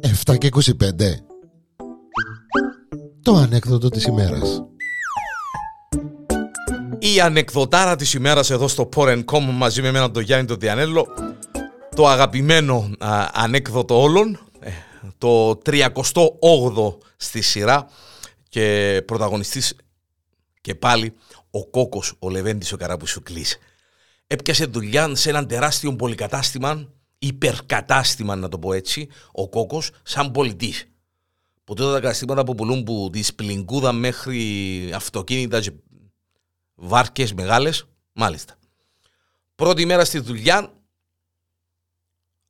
Εφτά και 25 Το ανέκδοτο της ημέρας Η ανεκδοτάρα της ημέρας εδώ στο Porencom μαζί με εμένα τον Γιάννη τον Διανέλο το αγαπημένο α, ανέκδοτο όλων ε, το 38ο στη σειρά και πρωταγωνιστής και πάλι ο Κόκος, ο Λεβέντης ο Καραπουσουκλής. Έπιασε δουλειά σε έναν τεράστιο πολυκατάστημα, υπερκατάστημα να το πω έτσι, ο Κόκος σαν πολιτής. Που τότε τα καταστήματα που πουλούν που της σπλιγκούδα μέχρι αυτοκίνητα και βάρκες μεγάλες, μάλιστα. Πρώτη μέρα στη δουλειά,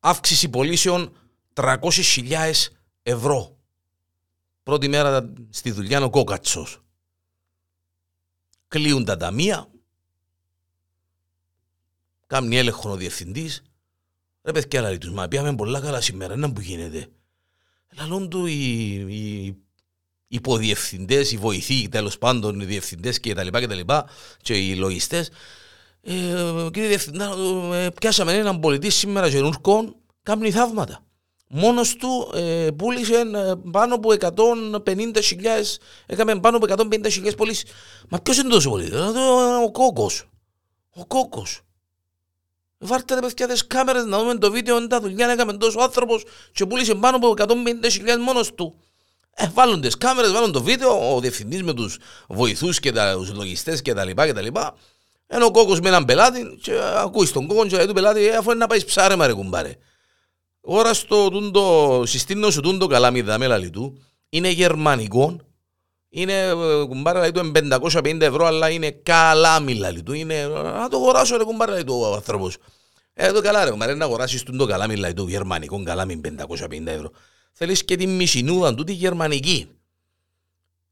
αύξηση πωλήσεων 300.000 ευρώ. Πρώτη μέρα στη δουλειά ο Κόκατσος. Κλείουν τα ταμεία. Κάνει έλεγχο ο διευθυντής. Ρε παιδιά, λέει τους, μα πιάμε πολλά καλά σήμερα, να που γίνεται. Λαλούν του οι, οι υποδιευθυντές, οι βοηθοί, τέλος πάντων, οι διευθυντές και τα λοιπά και τα λοιπά και οι λογιστές. Ε, κύριε Διευθυντά, ε, πιάσαμε έναν πολιτή σήμερα γενούρκον, κάνει θαύματα μόνος του ε, πούλησε ε, πάνω από 150.000, έκαμε πάνω από 150.000 πωλήσεις. Μα ποιος είναι τόσο πολύ, δηλαδή, ο κόκκος. Ο κόκκος. Βάρτε ρε παιδιά τις κάμερες να δούμε το βίντεο, είναι τα δουλειά, έκαμε τόσος άνθρωπος και πούλησε πάνω από 150.000 μόνος του. Ε, βάλουν τις κάμερες, βάλουν το βίντεο, ο διευθυντής με τους βοηθούς και τους λογιστές και τα λοιπά και τα λοιπά. Ενώ ο κόκκος με έναν πελάτη και ακούει στον κόκκο και λέει του πελάτη, ε, αφού είναι να πάεις ψάρεμα ρε κουμπάρε. Ώρα στο τούντο, συστήνω σου τούντο καλάμι δάμε λαλί του, είναι γερμανικό, είναι ε, κουμπάρα λαλί του 550 ευρώ, αλλά είναι καλάμι λαλί του, είναι, να το αγοράσω ρε κουμπάρα λαλί του ο άνθρωπος. Ε, το καλά ρε κουμπάρα, να αγοράσεις τούντο καλάμι λαλί του, γερμανικό καλάμι 550 ευρώ. Θέλεις και τη μισινούδα του, τη γερμανική.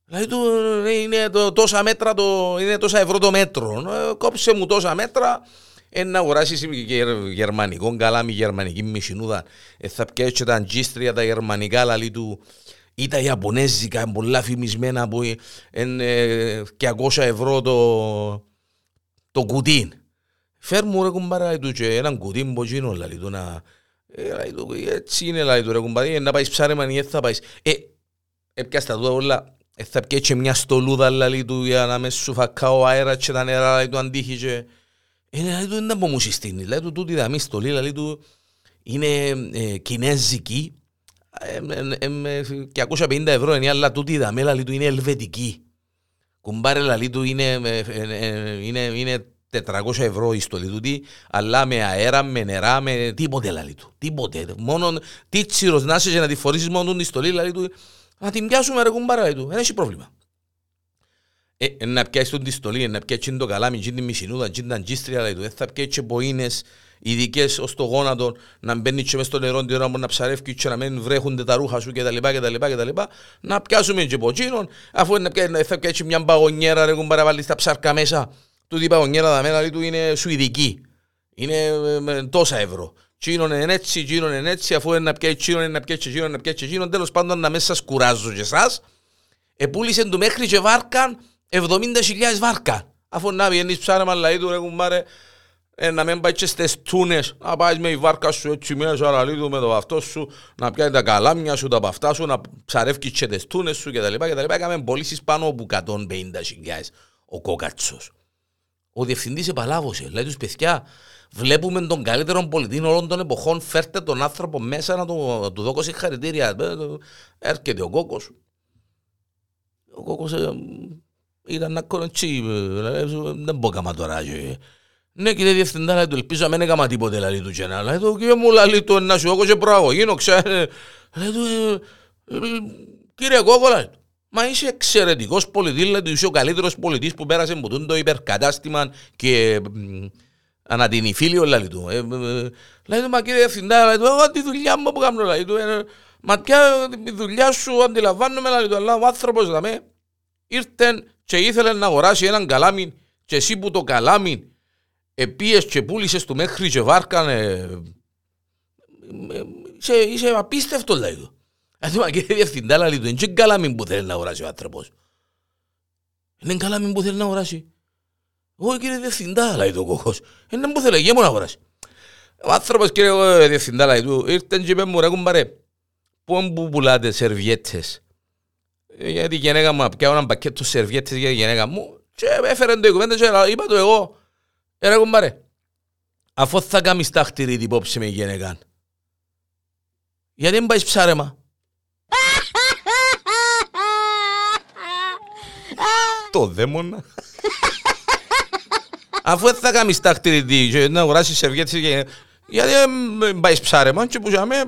Δηλαδή του ε, είναι το, τόσα μέτρα, το, είναι τόσα ευρώ το μέτρο. Ε, κόψε μου τόσα μέτρα, ε, να αγοράσεις γερμανικό καλάμι, γερμανική μισινούδα. Ε, θα πιάσεις τα αντζίστρια, τα γερμανικά λαλί του ή τα Ιαπωνέζικα, πολλά φημισμένα που είναι ε, 200 ευρώ το, το κουτί. Φέρ μου ρε κουμπάρα του και έναν κουτί μποτσίνο λαλί του να... Ε, του, έτσι είναι λαλί του ρε κουμπάρα, ε, να πάεις ψάρεμα ή θα πάεις. Ε, έπιας τα τούτα όλα, ε, θα πιάσεις μια στολούδα λαλί του για να μες σου φακάω αέρα και τα νερά λαλί του αντίχει και... Είναι δηλαδή του δεν μου συστήνει. Δηλαδή του τούτη δαμή στολή, δηλαδή του είναι ε, κινέζικη ε, ε, ε, και 250 ευρώ είναι, αλλά τούτη δαμή δηλαδή του είναι ελβετική. Κουμπάρε δηλαδή του είναι, είναι, είναι 400 ευρώ η στολή του, αλλά με αέρα, με νερά, με τίποτε δηλαδή του. Τίποτε. Μόνο τίτσιρος να είσαι και να τη φορήσεις μόνο την στολή δηλαδή του. Να την πιάσουμε ρε κουμπάρε δηλαδή του. Δεν έχει πρόβλημα. Ε, να πιάσει τον τη στολή, να πιάσει το καλάμι, την μισινούδα, την αντζίστρια, δηλαδή, δεν θα πιάσει και ποίνες ειδικές ως το γόνατο, να μπαίνει και μες στο νερό την ώρα που να ψαρεύει και να μην βρέχονται τα ρούχα σου κτλ. κτλ, Να πιάσουμε και ποτσίνον, αφού να πιάσει, θα πιάσει μια παγωνιέρα, ρε κουμπάρα βάλει τα ψάρκα μέσα. Τούτη η παγωνιέρα τα μένα του είναι σουηδική. Είναι με τόσα ευρώ. Τσίνον είναι έτσι, τσίνον είναι έτσι, αφού είναι να πιάσει τσίνον, είναι να πιάσει τσίνον, να πιάσει τσίνον, τέλος πάντων να μέσα σας κουράζω και εσάς. Επούλησε του μέχρι και βάρκαν 70.000 βάρκα. Αφού να βγαίνεις ψάρεμα λαή του ρε κουμπάρε, ε, να μην πάει και στις τούνες, να πάεις με η βάρκα σου έτσι μέσα, λαλί του με το αυτό σου, να πιάνει τα καλάμια σου, τα παυτά σου, να ψαρεύει και τις τούνες σου κτλ. κτλ. Έκαμε πωλήσεις πάνω από 150.000 ο κόκατσος. Ο διευθυντής επαλάβωσε, λέει τους παιδιά, βλέπουμε τον καλύτερο πολιτή όλων των εποχών, φέρτε τον άνθρωπο μέσα να του, να του δώσω συγχαρητήρια. Ε, έρχεται ο κόκος. Ο κόκος ε, ήταν να κονοτσί, δεν μπορώ κάμα τώρα. Ναι κύριε Διευθυντά, του ελπίζω να μην έκαμα τίποτε λαλί του και να λέει του κύριε μου λαλί του να σου έχω και προαγωγήνω, ξέρε. Λέει του, «Ε, ε, κύριε Κόκο, λέει του, μα είσαι εξαιρετικός πολιτής, λέει του, είσαι ο καλύτερος πολιτής που πέρασε από το υπερκατάστημα και ανατινηφίλιο, λέει του. Ε, λέει του, μα κύριε Διευθυντά, λέει του, εγώ τη δουλειά μου που κάνω, λέει του, μα πια τη δουλειά σου αντιλαμβάνομαι, λέει του, αλλά ο άνθρωπος, δηλαδή, ήρθε και ήθελε να αγοράσει έναν καλάμι και εσύ που το καλάμι επίες και πούλησες του μέχρι και βάρκαν είσαι, είσαι απίστευτος λέει του. Δηλαδή μα κύριε διευθυντά λέει του, είναι καλάμι που θέλει να αγοράσει ο άνθρωπος. Είναι καλάμι που θέλει να αγοράσει. Όχι κύριε Διευθυντά, λέει το κόκκος. Είναι που θέλει, και μόνο αγοράσει. Ο άνθρωπος κύριε ε, Διευθυντά, λέει του, ήρθε και είπε μου ρε κουμπάρε, πού που πουλάτε σερβιέτες. Ε, Γιατί η γενέκα μου πιάω ένα πακέτο σερβιέτες για τη γενέκα μου και έφερε το η κουβέντα και είπα του εγώ, ε ρε κουμπάρε, αφού θα κάνεις τάχτηρη την υπόψη με η γενέκα, γιατί δεν πάεις ψάρεμα; Το δαίμονα. Αφού δεν θα κάνεις τάχτηρη και να αγοράσεις σερβιέτες και γιατί δεν πάεις ψάρεμα και που για μέ,